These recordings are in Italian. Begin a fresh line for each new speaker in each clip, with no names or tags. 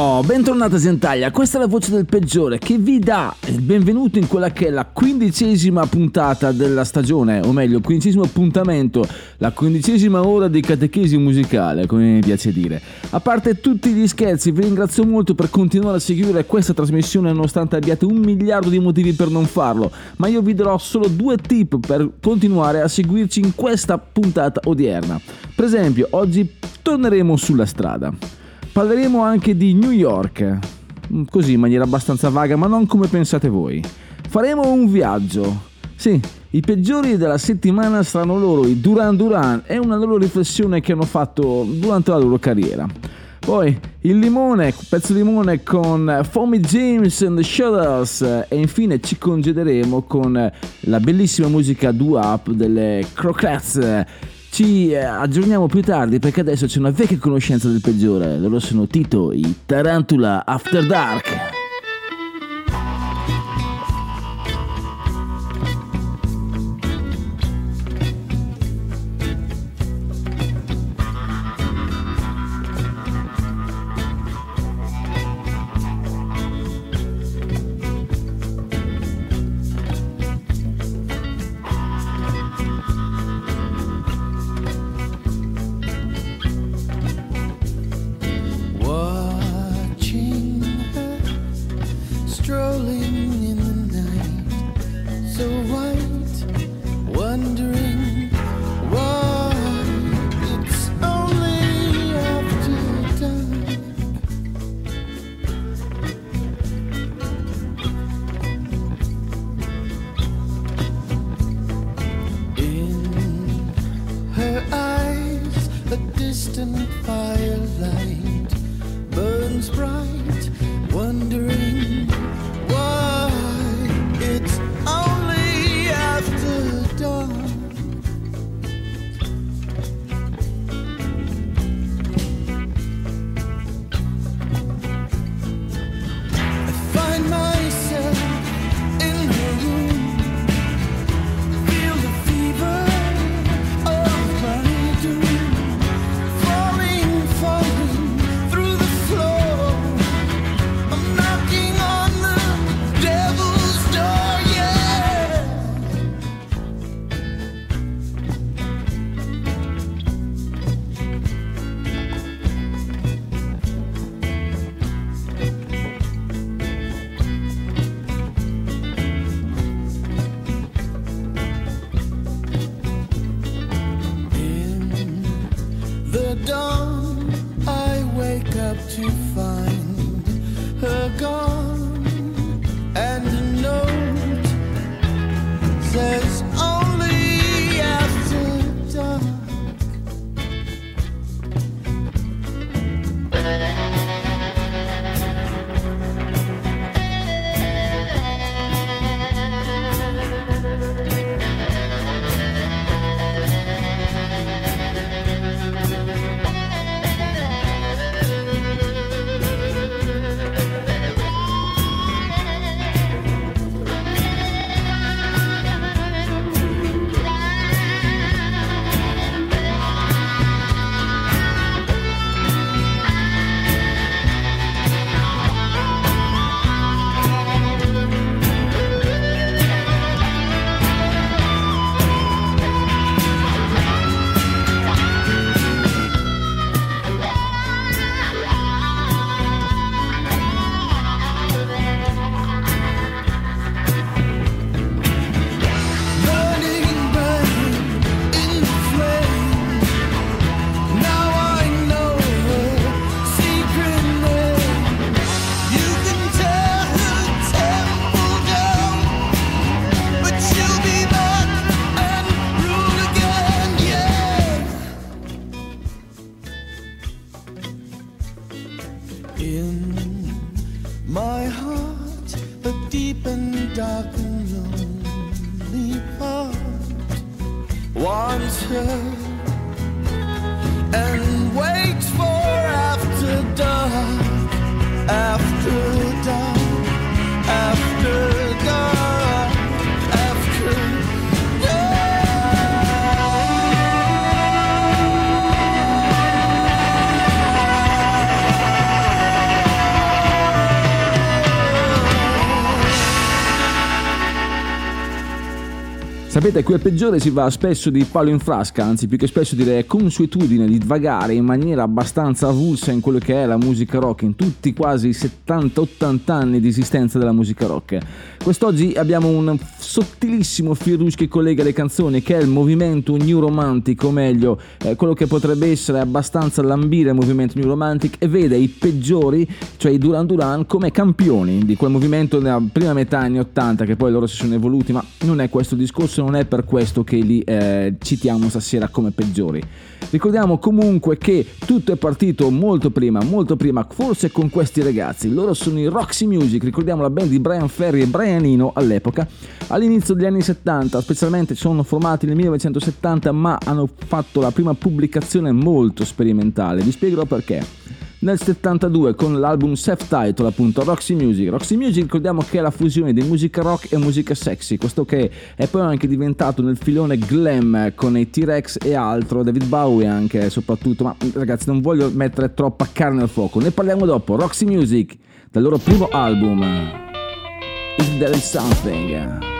Oh, bentornata Sentaglia, questa è la voce del peggiore che vi dà il benvenuto in quella che è la quindicesima puntata della stagione, o meglio, quindicesimo appuntamento, la quindicesima ora di catechesi musicale, come mi piace dire. A parte tutti gli scherzi, vi ringrazio molto per continuare a seguire questa trasmissione nonostante abbiate un miliardo di motivi per non farlo, ma io vi darò solo due tip per continuare a seguirci in questa puntata odierna. Per esempio, oggi torneremo sulla strada. Parleremo anche di New York, Mm, così in maniera abbastanza vaga, ma non come pensate voi. Faremo un viaggio. Sì, i peggiori della settimana saranno loro, i Duran Duran, e una loro riflessione che hanno fatto durante la loro carriera. Poi il limone, pezzo di limone con Foamy James and the Shutters e infine ci congederemo con la bellissima musica doo-up delle Croquettes. Ci eh, aggiorniamo più tardi perché adesso c'è una vecchia conoscenza del peggiore. Loro sono Tito, i Tarantula After Dark.
Sapete, quel peggiore si va spesso di palo in frasca, anzi più che spesso direi consuetudine di vagare in maniera abbastanza avulsa in quello che è la musica rock, in tutti quasi 70-80 anni di esistenza della musica rock. Quest'oggi abbiamo un sottilissimo fil rouge che collega le canzoni, che è il movimento New Romantic, o meglio, eh, quello che potrebbe essere abbastanza lambire il movimento New Romantic e vede i peggiori, cioè i Duran Duran, come campioni di quel movimento nella prima metà anni 80, che poi loro si sono evoluti, ma non è questo il discorso non è per questo che li eh, citiamo stasera come peggiori. Ricordiamo comunque che tutto è partito molto prima, molto prima, forse con questi ragazzi. Loro sono i Roxy Music, ricordiamo la band di Brian Ferry e Brian Eno all'epoca. All'inizio degli anni 70, specialmente sono formati nel 1970, ma hanno fatto la prima pubblicazione molto sperimentale. Vi spiegherò perché nel 72 con l'album self-title appunto Roxy Music. Roxy Music ricordiamo che è la fusione di musica rock e musica sexy, questo che è poi anche diventato nel filone glam con i T-Rex e altro, David Bowie anche soprattutto, ma ragazzi non voglio mettere troppa carne al fuoco, ne parliamo dopo. Roxy Music dal loro primo album If There Is Something.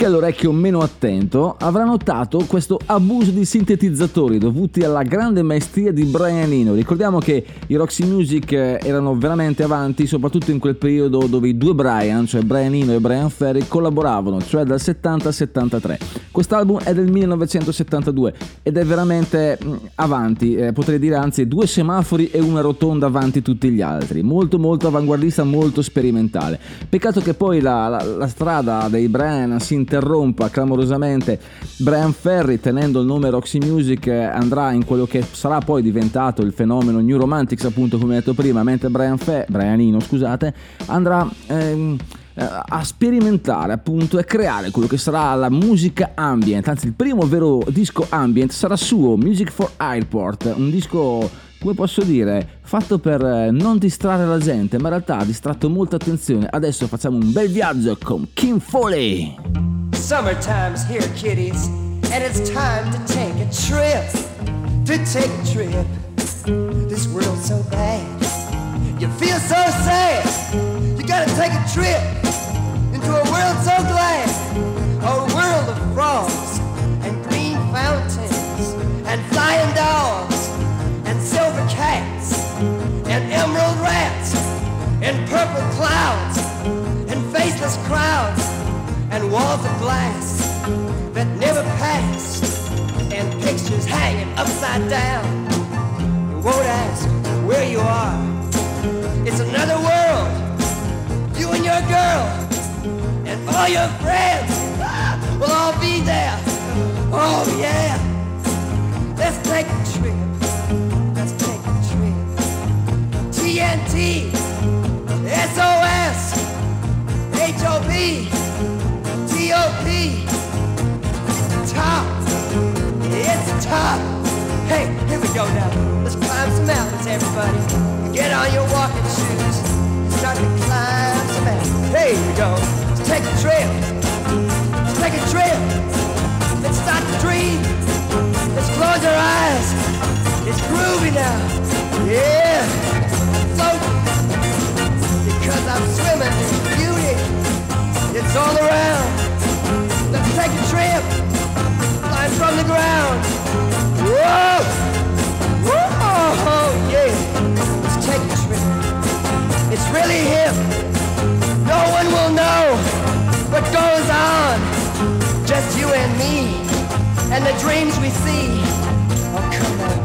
Anche all'orecchio meno attento avrà notato questo abuso di sintetizzatori dovuti alla grande maestria di Brian Eno. Ricordiamo che i Roxy Music eh, erano veramente avanti, soprattutto in quel periodo dove i due Brian, cioè Brian Eno e Brian Ferry, collaboravano, cioè dal 70 al 73. Quest'album è del 1972 ed è veramente mh, avanti, eh, potrei dire anzi due semafori e una rotonda avanti tutti gli altri. Molto molto avanguardista, molto sperimentale. Peccato che poi la, la- la strada dei Brian si interrompa clamorosamente. Brian Ferry, tenendo il nome Roxy Music, eh, andrà in quello che sarà poi diventato il fenomeno New Romantics, appunto come detto prima, mentre Brian, Fe- Brianino, scusate, andrà ehm, eh, a sperimentare appunto e creare quello che sarà la musica ambient, anzi il primo vero disco ambient sarà suo, Music for Airport, un disco come posso dire, fatto per eh, non distrarre la gente, ma in realtà ha distratto molta attenzione. Adesso facciamo un bel viaggio con Kim Foley.
Summertime's here, kiddies, and it's time to take a trip. To take a trip. This world's so bad. You feel so sad. You gotta take a trip into a world so glad. A world of frogs and green fountains and flying dogs and silver cats and emerald rats and purple clouds and faceless crowds and walls of glass that never pass and pictures hanging upside down. You won't ask where you are. It's another world. You and your girl and all your friends will all be there. Oh yeah. Let's take a trip. TNT, SOS, HOP, TOP, top. It's top. Hey, here we go now. Let's climb some mountains, everybody. Get on your walking shoes. Start to climb some mountains. Hey, here we go. Let's take a trip. Let's take a trip. Let's start to dream. Let's close our eyes. It's groovy now. Yeah. Floating. Because I'm swimming in beauty. It's all around. Let's take a trip. Flying from the ground. Whoa! Whoa! Oh, yeah. Let's take a trip. It's really him. No one will know what goes on. Just you and me. And the dreams we see. Oh, come on,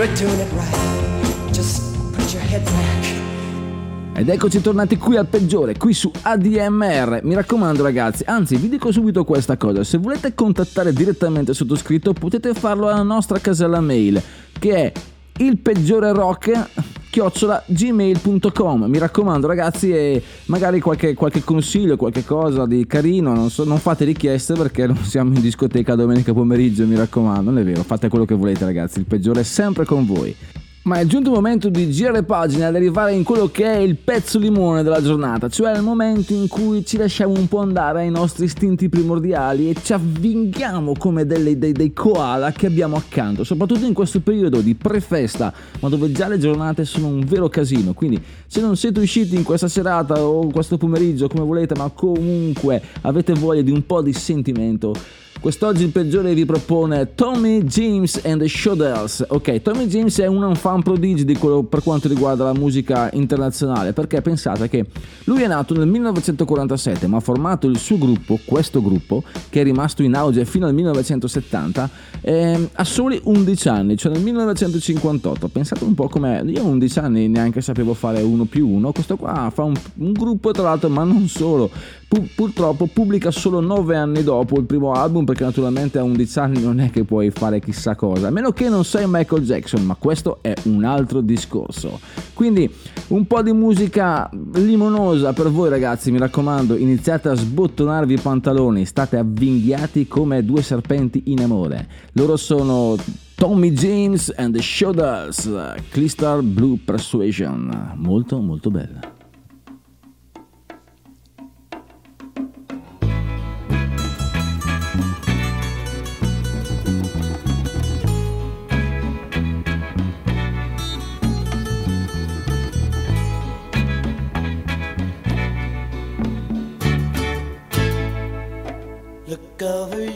You're doing it right. Just put your head back.
Ed eccoci tornati qui al peggiore, qui su ADMR. Mi raccomando ragazzi, anzi vi dico subito questa cosa, se volete contattare direttamente il sottoscritto potete farlo alla nostra casella mail che è il peggiore rock chiocciola gmail.com mi raccomando ragazzi e magari qualche, qualche consiglio qualche cosa di carino non, so, non fate richieste perché non siamo in discoteca domenica pomeriggio mi raccomando non è vero fate quello che volete ragazzi il peggiore è sempre con voi ma è giunto il momento di girare pagina ed arrivare in quello che è il pezzo limone della giornata, cioè il momento in cui ci lasciamo un po' andare ai nostri istinti primordiali e ci avvinghiamo come delle- dei, dei koala che abbiamo accanto, soprattutto in questo periodo di prefesta, ma dove già le giornate sono un vero casino. Quindi se non siete usciti in questa serata o questo pomeriggio come volete, ma comunque avete voglia di un po' di sentimento, Quest'oggi il peggiore vi propone Tommy James and the Showdels. Ok, Tommy James è un fan prodigio per quanto riguarda la musica internazionale, perché pensate che lui è nato nel 1947, ma ha formato il suo gruppo, questo gruppo, che è rimasto in auge fino al 1970, ehm, a soli 11 anni, cioè nel 1958. Pensate un po' come io a 11 anni neanche sapevo fare uno più uno, questo qua fa un, un gruppo tra l'altro, ma non solo. Pu- purtroppo pubblica solo 9 anni dopo il primo album perché naturalmente a 11 anni non è che puoi fare chissà cosa, a meno che non sei Michael Jackson, ma questo è un altro discorso. Quindi un po' di musica limonosa per voi ragazzi, mi raccomando, iniziate a sbottonarvi i pantaloni, state avvinghiati come due serpenti in amore. Loro sono Tommy James and the Showdals, Crystal Blue Persuasion, molto molto bella.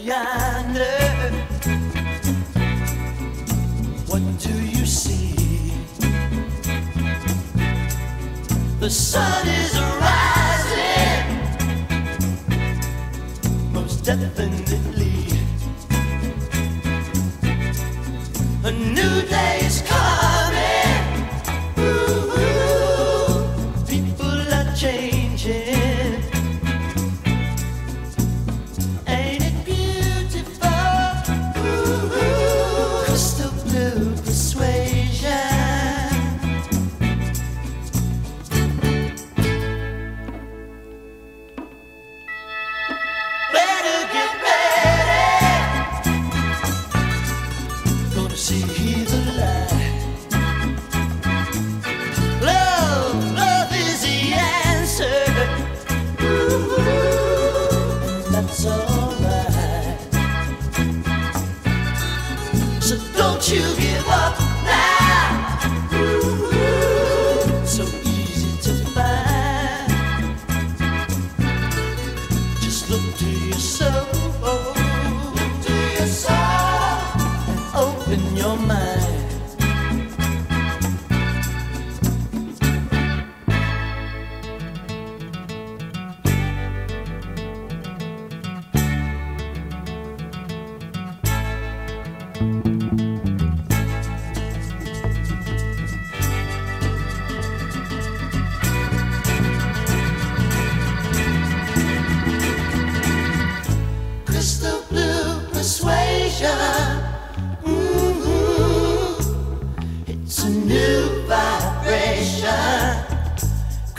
yonder? What do you see? The sun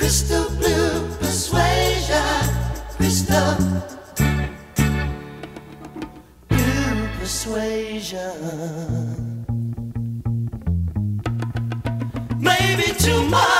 Crystal blue persuasion. Crystal blue persuasion. Maybe tomorrow,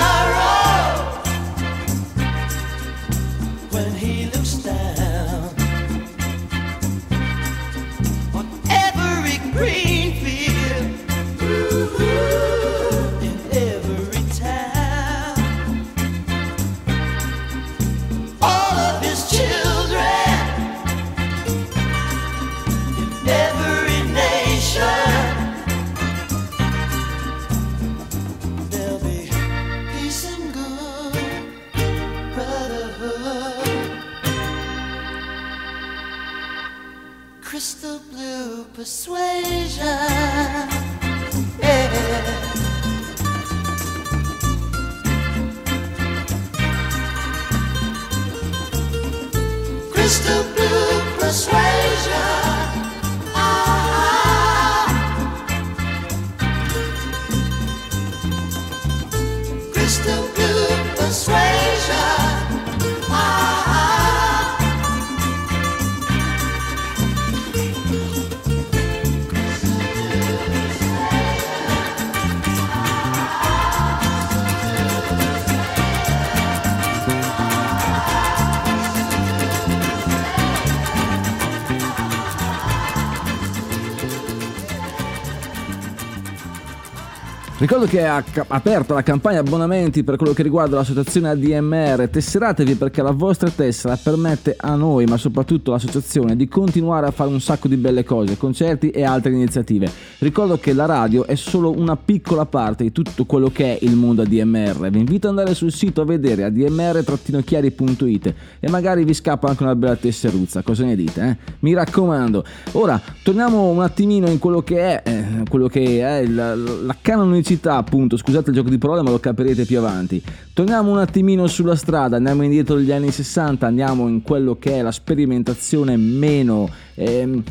Ricordo che è aperta la campagna abbonamenti per quello che riguarda l'associazione ADMR. Tesseratevi perché la vostra tessera permette a noi, ma soprattutto all'associazione, di continuare a fare un sacco di belle cose, concerti e altre iniziative. Ricordo che la radio è solo una piccola parte di tutto quello che è il mondo ADMR. Vi invito ad andare sul sito a vedere admr-chiari.it e magari vi scappa anche una bella tesseruzza. Cosa ne dite? Eh? Mi raccomando. Ora torniamo un attimino in quello che è, eh, quello che è la, la canonicità, appunto. Scusate il gioco di parole, ma lo capirete più avanti. Torniamo un attimino sulla strada, andiamo indietro degli anni 60, andiamo in quello che è la sperimentazione meno. ehm,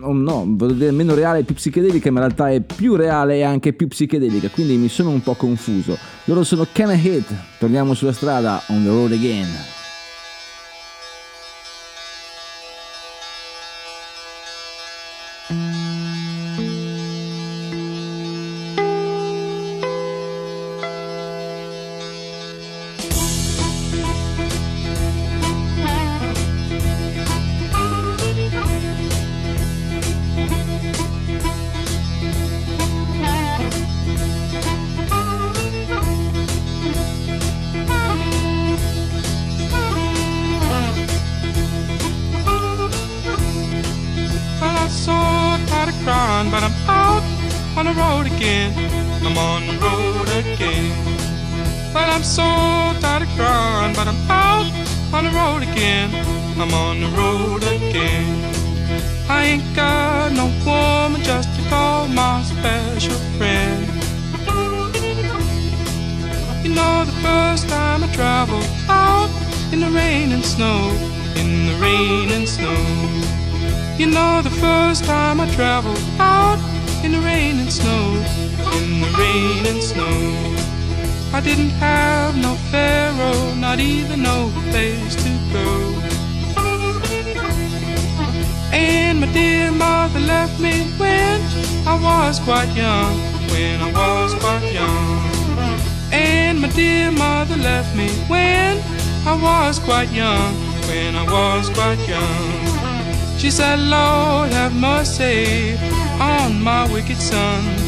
oh no, voglio dire meno reale e più psichedelica, ma in realtà è più reale e anche più psichedelica, quindi mi sono un po' confuso. Loro sono Can I Hit, torniamo sulla strada, on the road again.
Rain and snow. I didn't have no pharaoh, not even no place to go. And my dear mother left me when I was quite young, when I was quite young. And my dear mother left me when I was quite young, when I was quite young. She said, Lord, have mercy on my wicked son.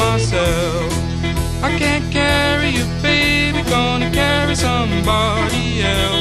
myself. I can't carry you, baby, gonna carry somebody else.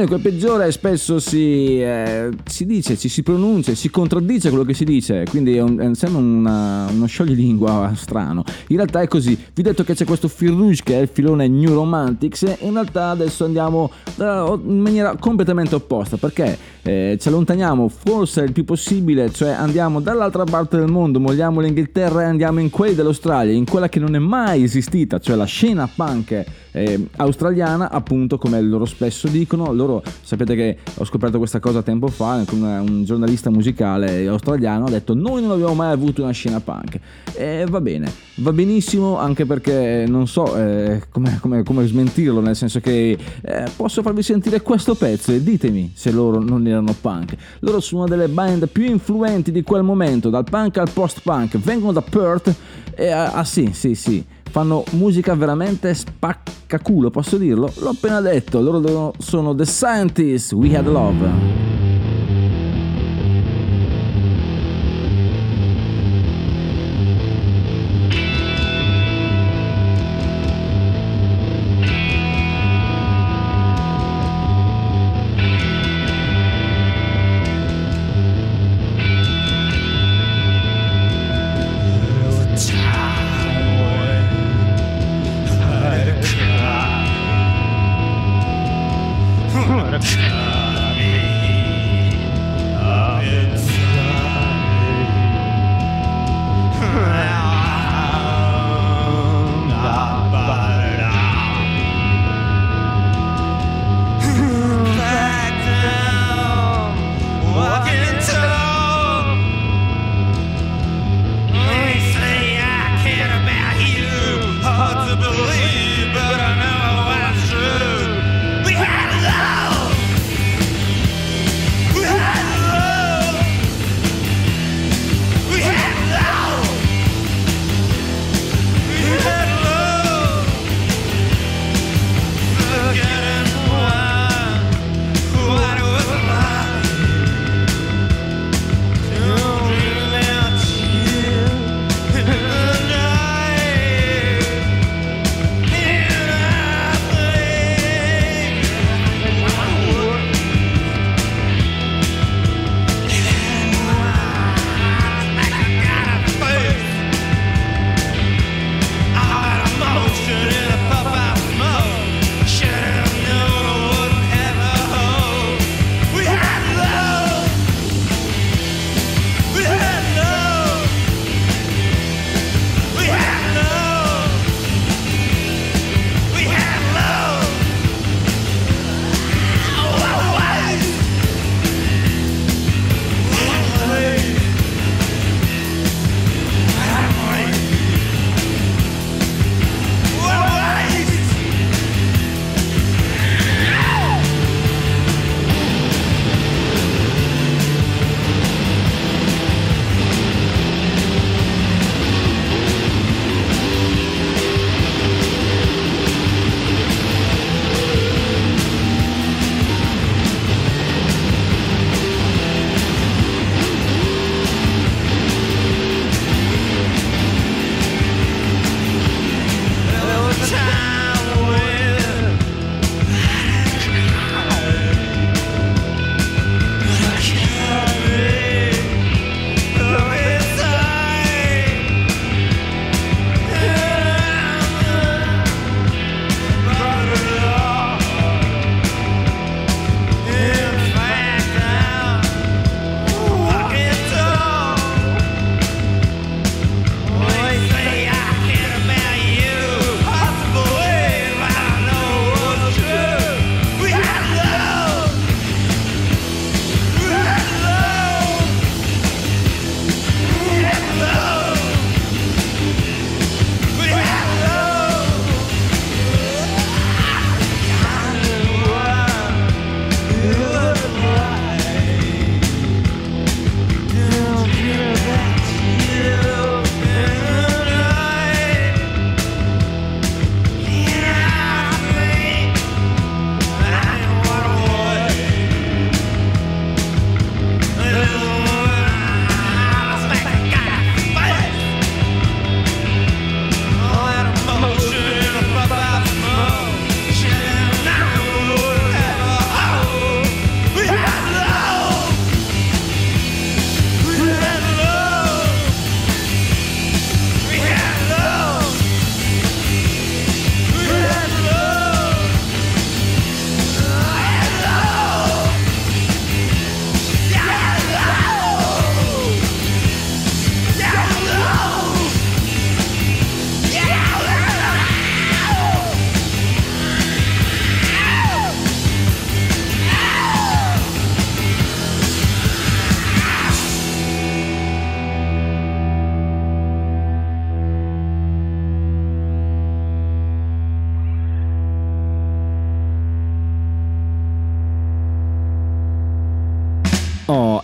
Bene, quel peggiore spesso si, eh, si dice, ci si pronuncia, si contraddice quello che si dice, quindi è un- è- sembra una- uno scioglilingua strano. In realtà è così, vi ho detto che c'è questo fil rouge che è il filone New Romantics e in realtà adesso andiamo da- in maniera completamente opposta perché eh, ci allontaniamo forse il più possibile, cioè andiamo dall'altra parte del mondo, molliamo l'Inghilterra e andiamo in quelli dell'Australia, in quella che non è mai esistita, cioè la scena punk eh, australiana, appunto come loro spesso dicono. Loro sapete che ho scoperto questa cosa tempo fa una- un giornalista musicale australiano ha detto noi non abbiamo mai avuto una scena punk. E va bene, va benissimo anche perché non so eh, come, come- come smentirlo, nel senso che eh, posso farvi sentire questo pezzo e ditemi se loro non erano punk. Loro sono una delle band più influenti di quel momento, dal punk al post-punk, vengono da Perth e ah, ah, sì, sì, sì,
fanno musica veramente spaccaculo, posso dirlo? L'ho appena detto, loro sono The Scientists, We Had Love.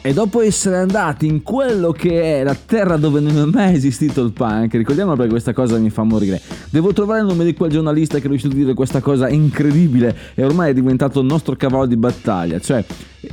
E dopo essere andati in quello che è la terra dove non è mai esistito il punk, ricordiamolo perché questa cosa mi fa morire. Devo trovare il nome di quel giornalista che è riuscito a dire questa cosa incredibile e ormai è diventato il nostro cavallo di battaglia. Cioè,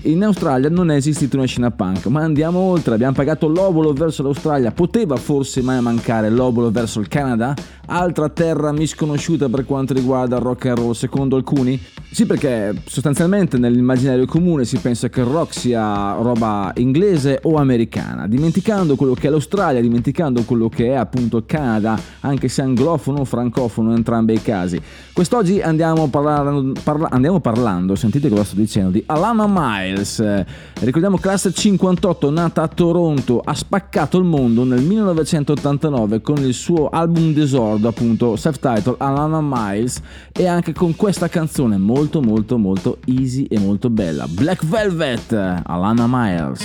in Australia non è esistita una scena punk, ma andiamo oltre, abbiamo pagato l'obolo verso l'Australia, poteva forse mai mancare l'obolo verso il Canada? Altra terra misconosciuta per quanto riguarda il rock and roll secondo alcuni? Sì perché sostanzialmente nell'immaginario comune si pensa che il rock sia roba inglese o americana, dimenticando quello che è l'Australia, dimenticando quello che è appunto il Canada, anche se anglofono o francofono in entrambi i casi. Quest'oggi andiamo parlando, parla- andiamo parlando, sentite cosa sto dicendo, di Alana Miles. Ricordiamo classe 58, nata a Toronto, ha spaccato il mondo nel 1989 con il suo album d'esordio, appunto self-titled Alana Miles, e anche con questa canzone molto molto molto easy e molto bella, Black Velvet, Alana Miles.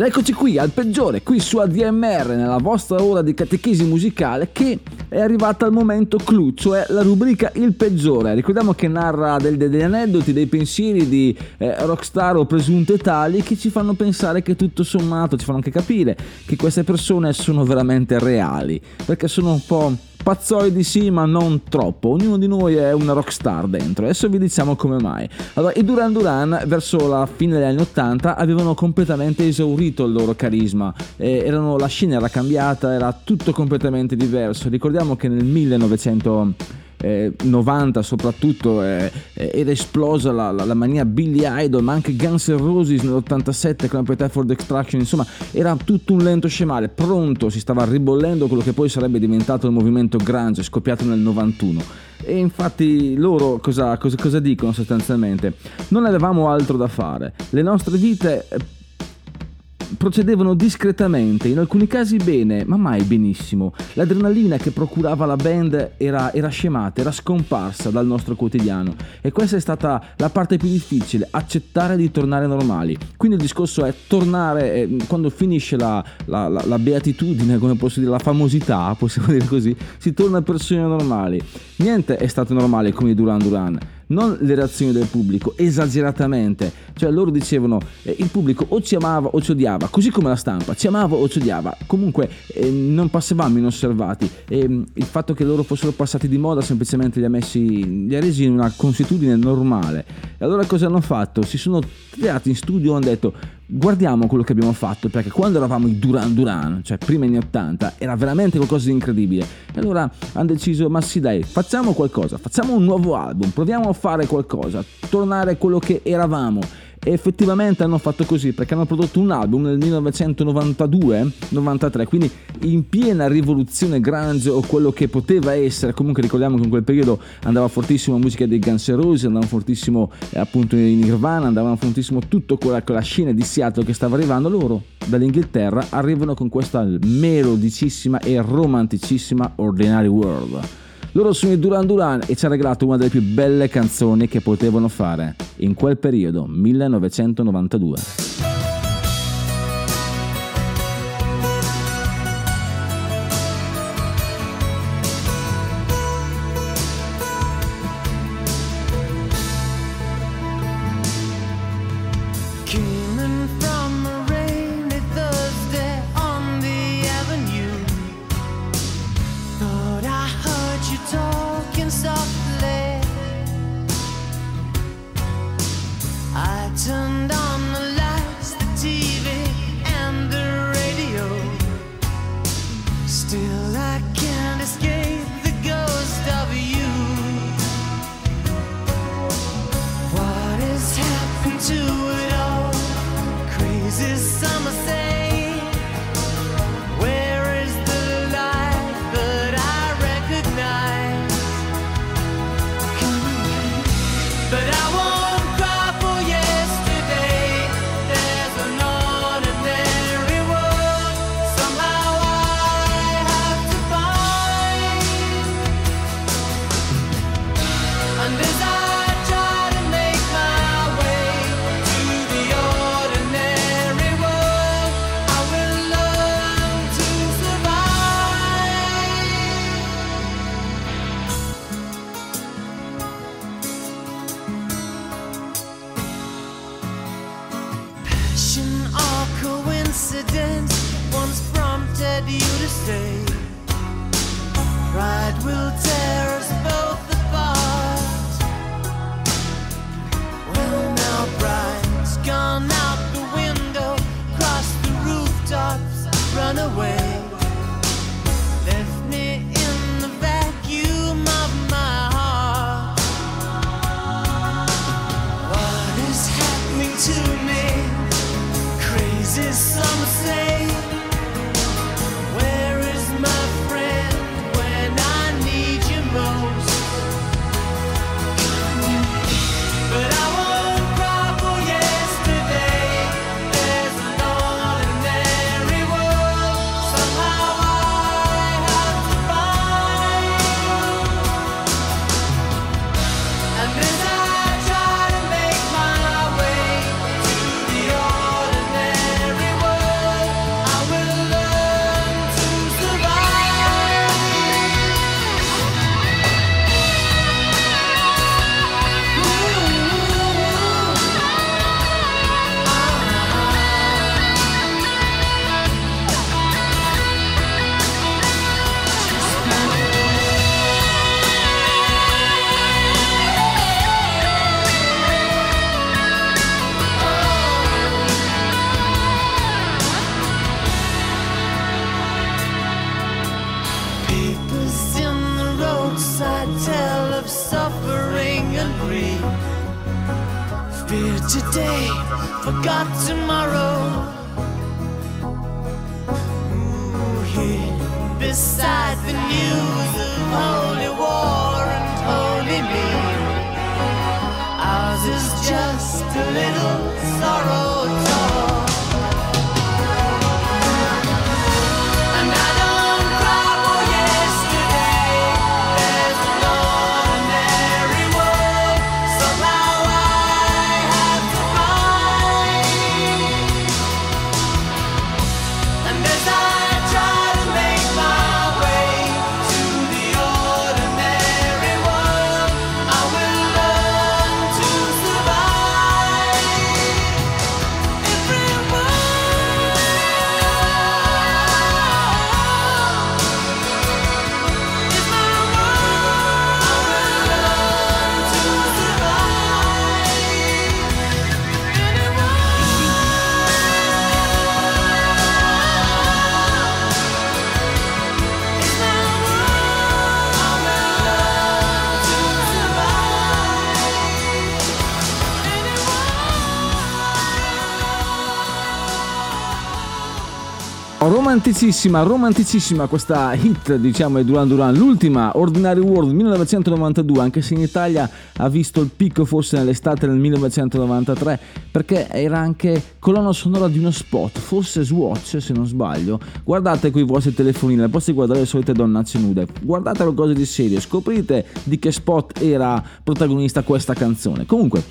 Ed eccoci qui al peggiore, qui su ADMR, nella vostra ora di catechesi musicale, che è arrivata al momento clou, cioè la rubrica Il peggiore. Ricordiamo che narra del- degli aneddoti, dei pensieri di eh, rockstar o presunte tali che ci fanno pensare che tutto sommato, ci fanno anche capire che queste persone sono veramente reali, perché sono un po' Pazzoidi sì, ma non troppo. Ognuno di noi è una rockstar dentro. Adesso vi diciamo come mai. Allora, i Duran Duran, verso la fine degli anni 80, avevano completamente esaurito il loro carisma. Eh, erano- la scena era cambiata, era tutto completamente diverso. Ricordiamo che nel 1990 soprattutto eh, eh, era esplosa la, la, la mania Billy Idol ma anche Guns N' Roses nell'87 con Appetite for the Extraction insomma era tutto un lento scemare pronto si stava ribollendo quello che poi sarebbe diventato il movimento grunge scoppiato nel 91 e infatti loro cosa, cosa, cosa dicono sostanzialmente? Non avevamo altro da fare. Le nostre vite eh, procedevano discretamente, in alcuni casi bene, ma mai benissimo. L'adrenalina che procurava la band era, era scemata, era scomparsa dal nostro quotidiano e questa è stata la parte più difficile, accettare di tornare normali. Quindi il discorso è tornare, eh, quando finisce la, la- la- la beatitudine, come posso dire, la famosità, possiamo dire così, si torna persone normali. Niente è stato normale come Duran Duran non le reazioni del pubblico, esageratamente. Cioè loro dicevano eh, il pubblico o ci amava o ci odiava, così come la stampa, ci amava o ci odiava. Comunque eh, non passavamo inosservati. E, mh, il fatto che loro fossero passati di moda semplicemente li ha messi, li ha resi in una consuetudine normale. E allora cosa hanno fatto? Si sono tirati in studio e hanno detto guardiamo quello che abbiamo fatto perché quando eravamo i Duran Duran, cioè prima anni 80, era veramente qualcosa di incredibile. E allora hanno deciso, ma sì dai, facciamo qualcosa, facciamo un nuovo album, proviamo a fare qualcosa, tornare a quello che eravamo. E effettivamente hanno fatto così perché hanno prodotto un album nel 1992-93, quindi in piena rivoluzione grunge o quello che poteva essere. Comunque ricordiamo che in quel periodo andava fortissimo la musica dei Guns N' Roses, andava fortissimo eh, appunto i Nirvana, andava fortissimo tutto quella, quella scena di Seattle che stava arrivando. Loro dall'Inghilterra arrivano con questa melodicissima e romanticissima Ordinary World. Loro sono i Duran Duran e ci ha regalato una delle più belle canzoni che potevano fare in quel periodo, 1992. Romanticissima, romanticissima questa hit, diciamo, di Duran Duran, l'ultima Ordinary World 1992, anche se in Italia ha visto il picco forse nell'estate del 1993, perché era anche colonna sonora di uno spot, forse Swatch se non sbaglio. Guardate qui i vostri telefonini, di guardare le solite donnacce nude, guardate qualcosa di serio, scoprite di che spot era protagonista questa canzone. Comunque,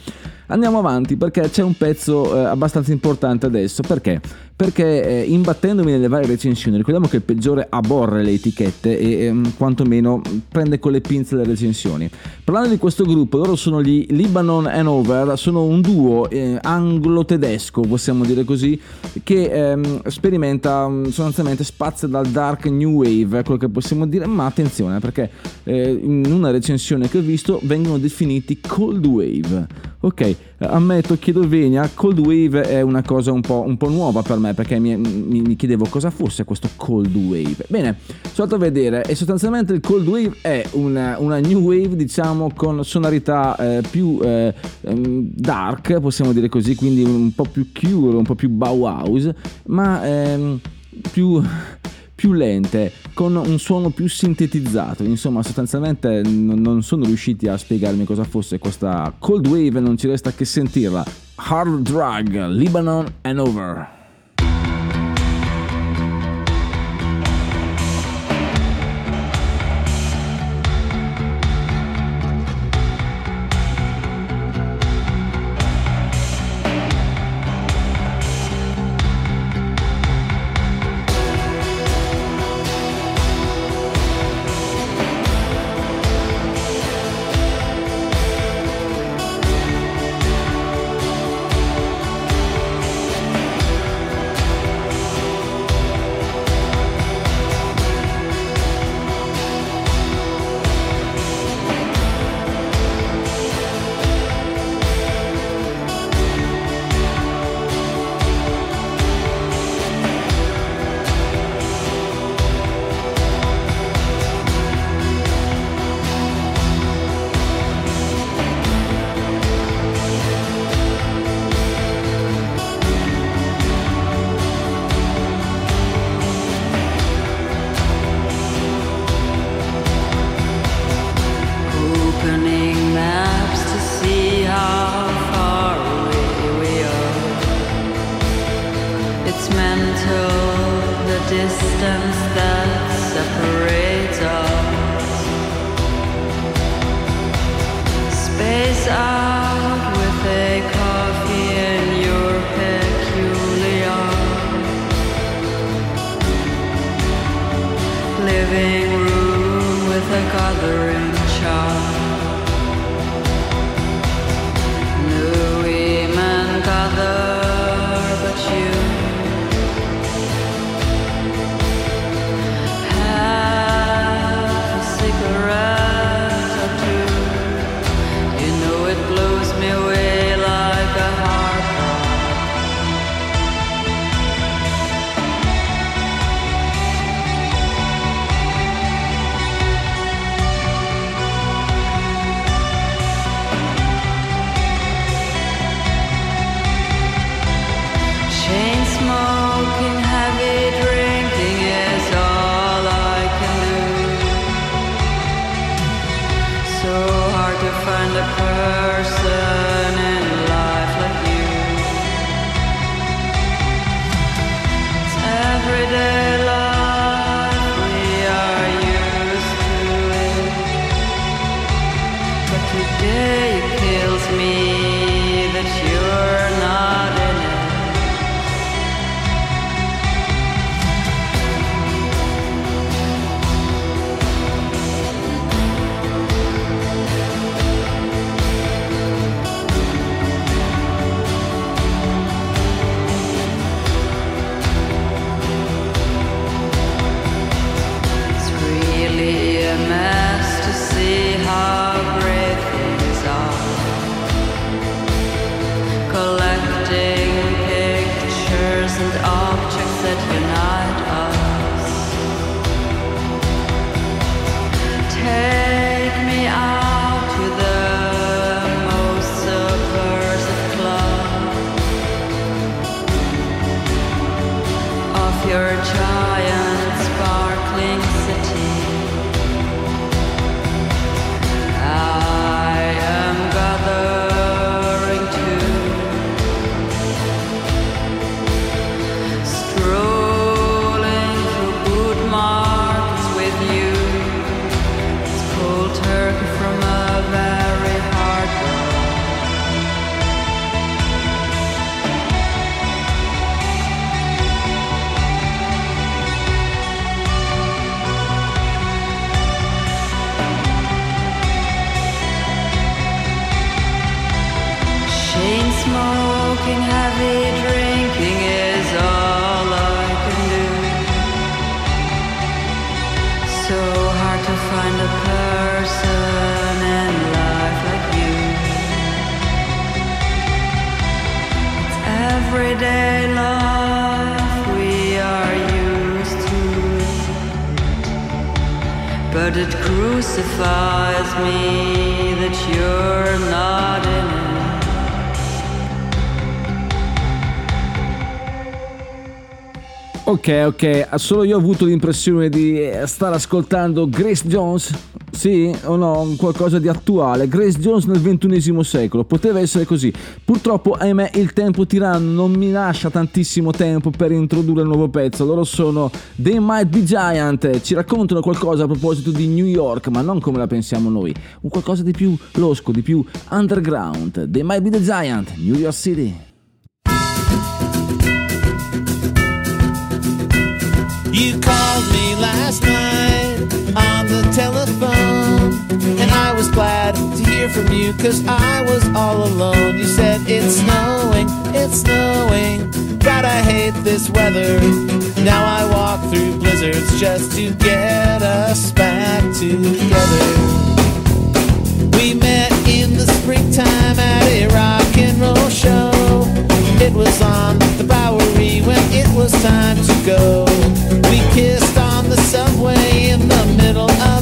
Andiamo avanti perché c'è un pezzo eh, abbastanza importante adesso. Perché? Perché eh, imbattendomi nelle varie recensioni, ricordiamo che il peggiore aborre le etichette e ehm, quantomeno prende con le pinze le recensioni. Parlando di questo gruppo, loro sono gli Libanon Hanover, sono un duo eh, anglo-tedesco, possiamo dire così, che ehm, sperimenta mm, sostanzialmente spazia dal dark new wave, quello che possiamo dire, ma attenzione perché eh, in una recensione che ho visto vengono definiti cold wave. Ok, ammetto, chiedo venia, cold wave è una cosa un po', un po' nuova per me perché mi, mi- mi chiedevo cosa fosse questo cold wave. Bene, sono andato a vedere e sostanzialmente il cold wave è una, una new wave diciamo con sonorità eh, più eh, ehm, dark, possiamo dire così, quindi un po' più cure, un po' più Bauhaus, ma ehm, più più lente, con un suono più sintetizzato. Insomma, sostanzialmente non sono riusciti a spiegarmi cosa fosse questa cold wave, non ci resta che sentirla. Hard Drug, Lebanon and Over.
It crucifies me that you're not
Ok, ok, solo io ho avuto l'impressione di eh, stare ascoltando Grace Jones, sì o no, qualcosa di attuale, Grace Jones nel XXI secolo, poteva essere così. Purtroppo, ahimè, il tempo tiranno non mi lascia tantissimo tempo per introdurre il nuovo pezzo, loro sono They Might Be Giant, ci raccontano qualcosa a proposito di New York, ma non come la pensiamo noi, un qualcosa di più losco, di più underground. They Might Be The Giant, New York City.
You called me last night on the telephone, and I was glad to hear from you because I was all alone. You said it's snowing, it's snowing, God, I hate this weather. Now I walk through blizzards just to get us back together. We met in the springtime at a rock and roll show. It was on the Bowery when it was time to go. We kissed on the subway in the middle of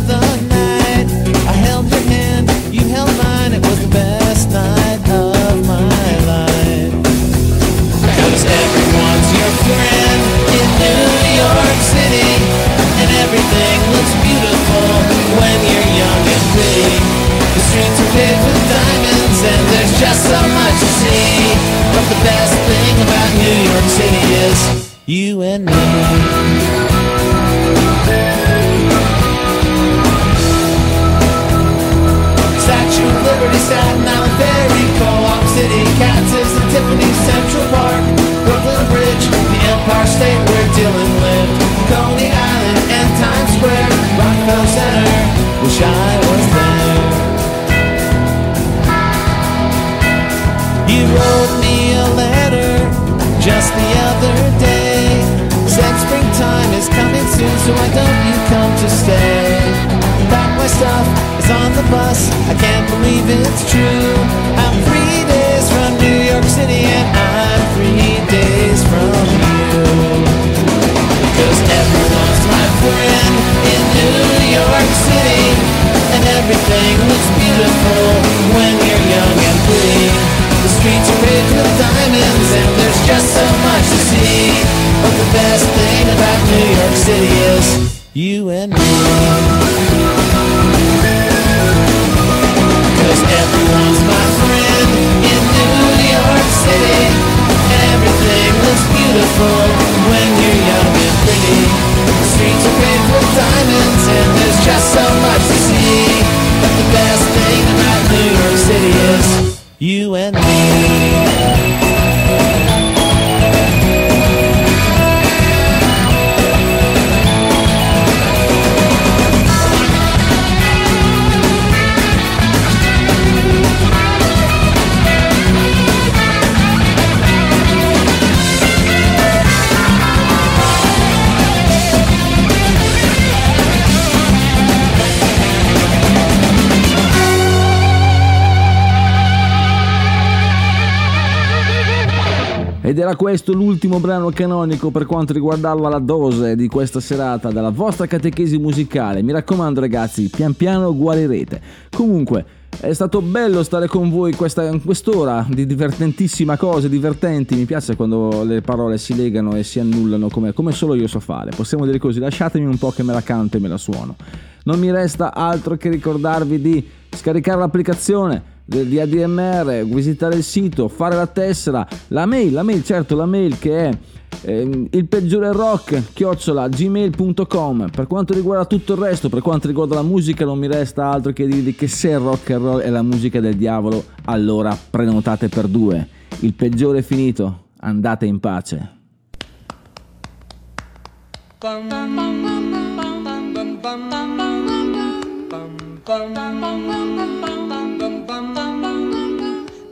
era questo l'ultimo brano canonico per quanto riguardava la dose di questa serata dalla vostra catechesi musicale. Mi raccomando ragazzi, pian piano guarirete. Comunque, è stato bello stare con voi questa, quest'ora di divertentissima cose, divertenti. Mi piace quando le parole si legano e si annullano come, come solo io so fare. Possiamo dire così, lasciatemi un po' che me la canto e me la suono. Non mi resta altro che ricordarvi di scaricare l'applicazione di ADMR, visitare il sito, fare la tessera, la mail, la mail certo, la mail che è ehm, il peggiore rock chiocciola gmail.com per quanto riguarda tutto il resto per quanto riguarda la musica non mi resta altro che dirvi che se il rock and roll è la musica del diavolo allora prenotate per due il peggiore è finito andate in pace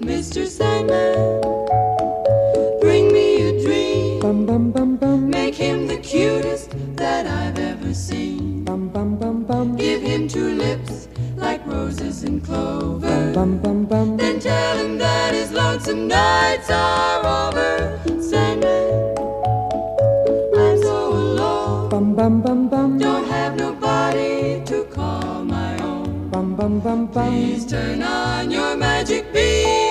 Mr. Sandman, bring me a dream. Bum, bum, bum, bum. Make him the cutest that I've ever seen.
Bum, bum, bum, bum.
Give him two lips like roses and clover.
Bum, bum, bum,
Then tell him that his lonesome nights are over. Sandman, I'm so alone.
Bum, bum, bum, bum.
Don't have nobody to call my own.
Bum, bum, bum, bum.
Please turn on your magic beam.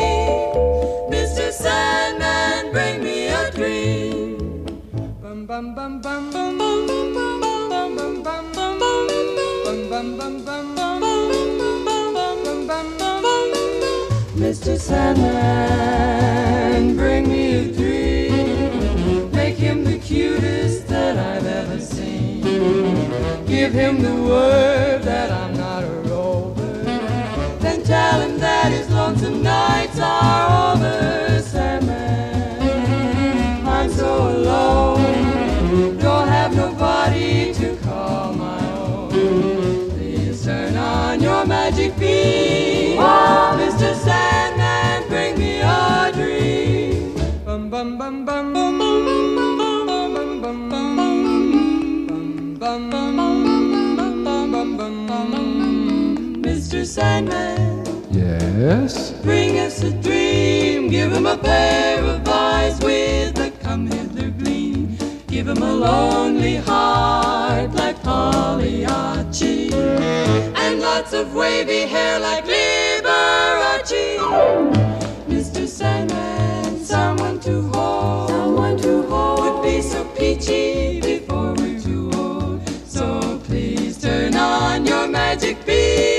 Mr. Sandman, bring me a dream. Make him the cutest that I've ever seen. Give him the word that I'm not a rover. Then tell him that his lonesome nights are over. Sandman, bring me a dream. bum bum bum bum bum
bum bum bum bum bum bum bum bum bum um bum bum bum bum um
Mr. Sandman,
Yes?
bring us a dream. Give him a pair of eyes with a come hither gleam. Give him a lonely heart like Pagliacci. And lots of wavy hair like Mr. Sandman, someone to hold, someone to hold would be so peachy before we're too old. So please turn on your magic beam.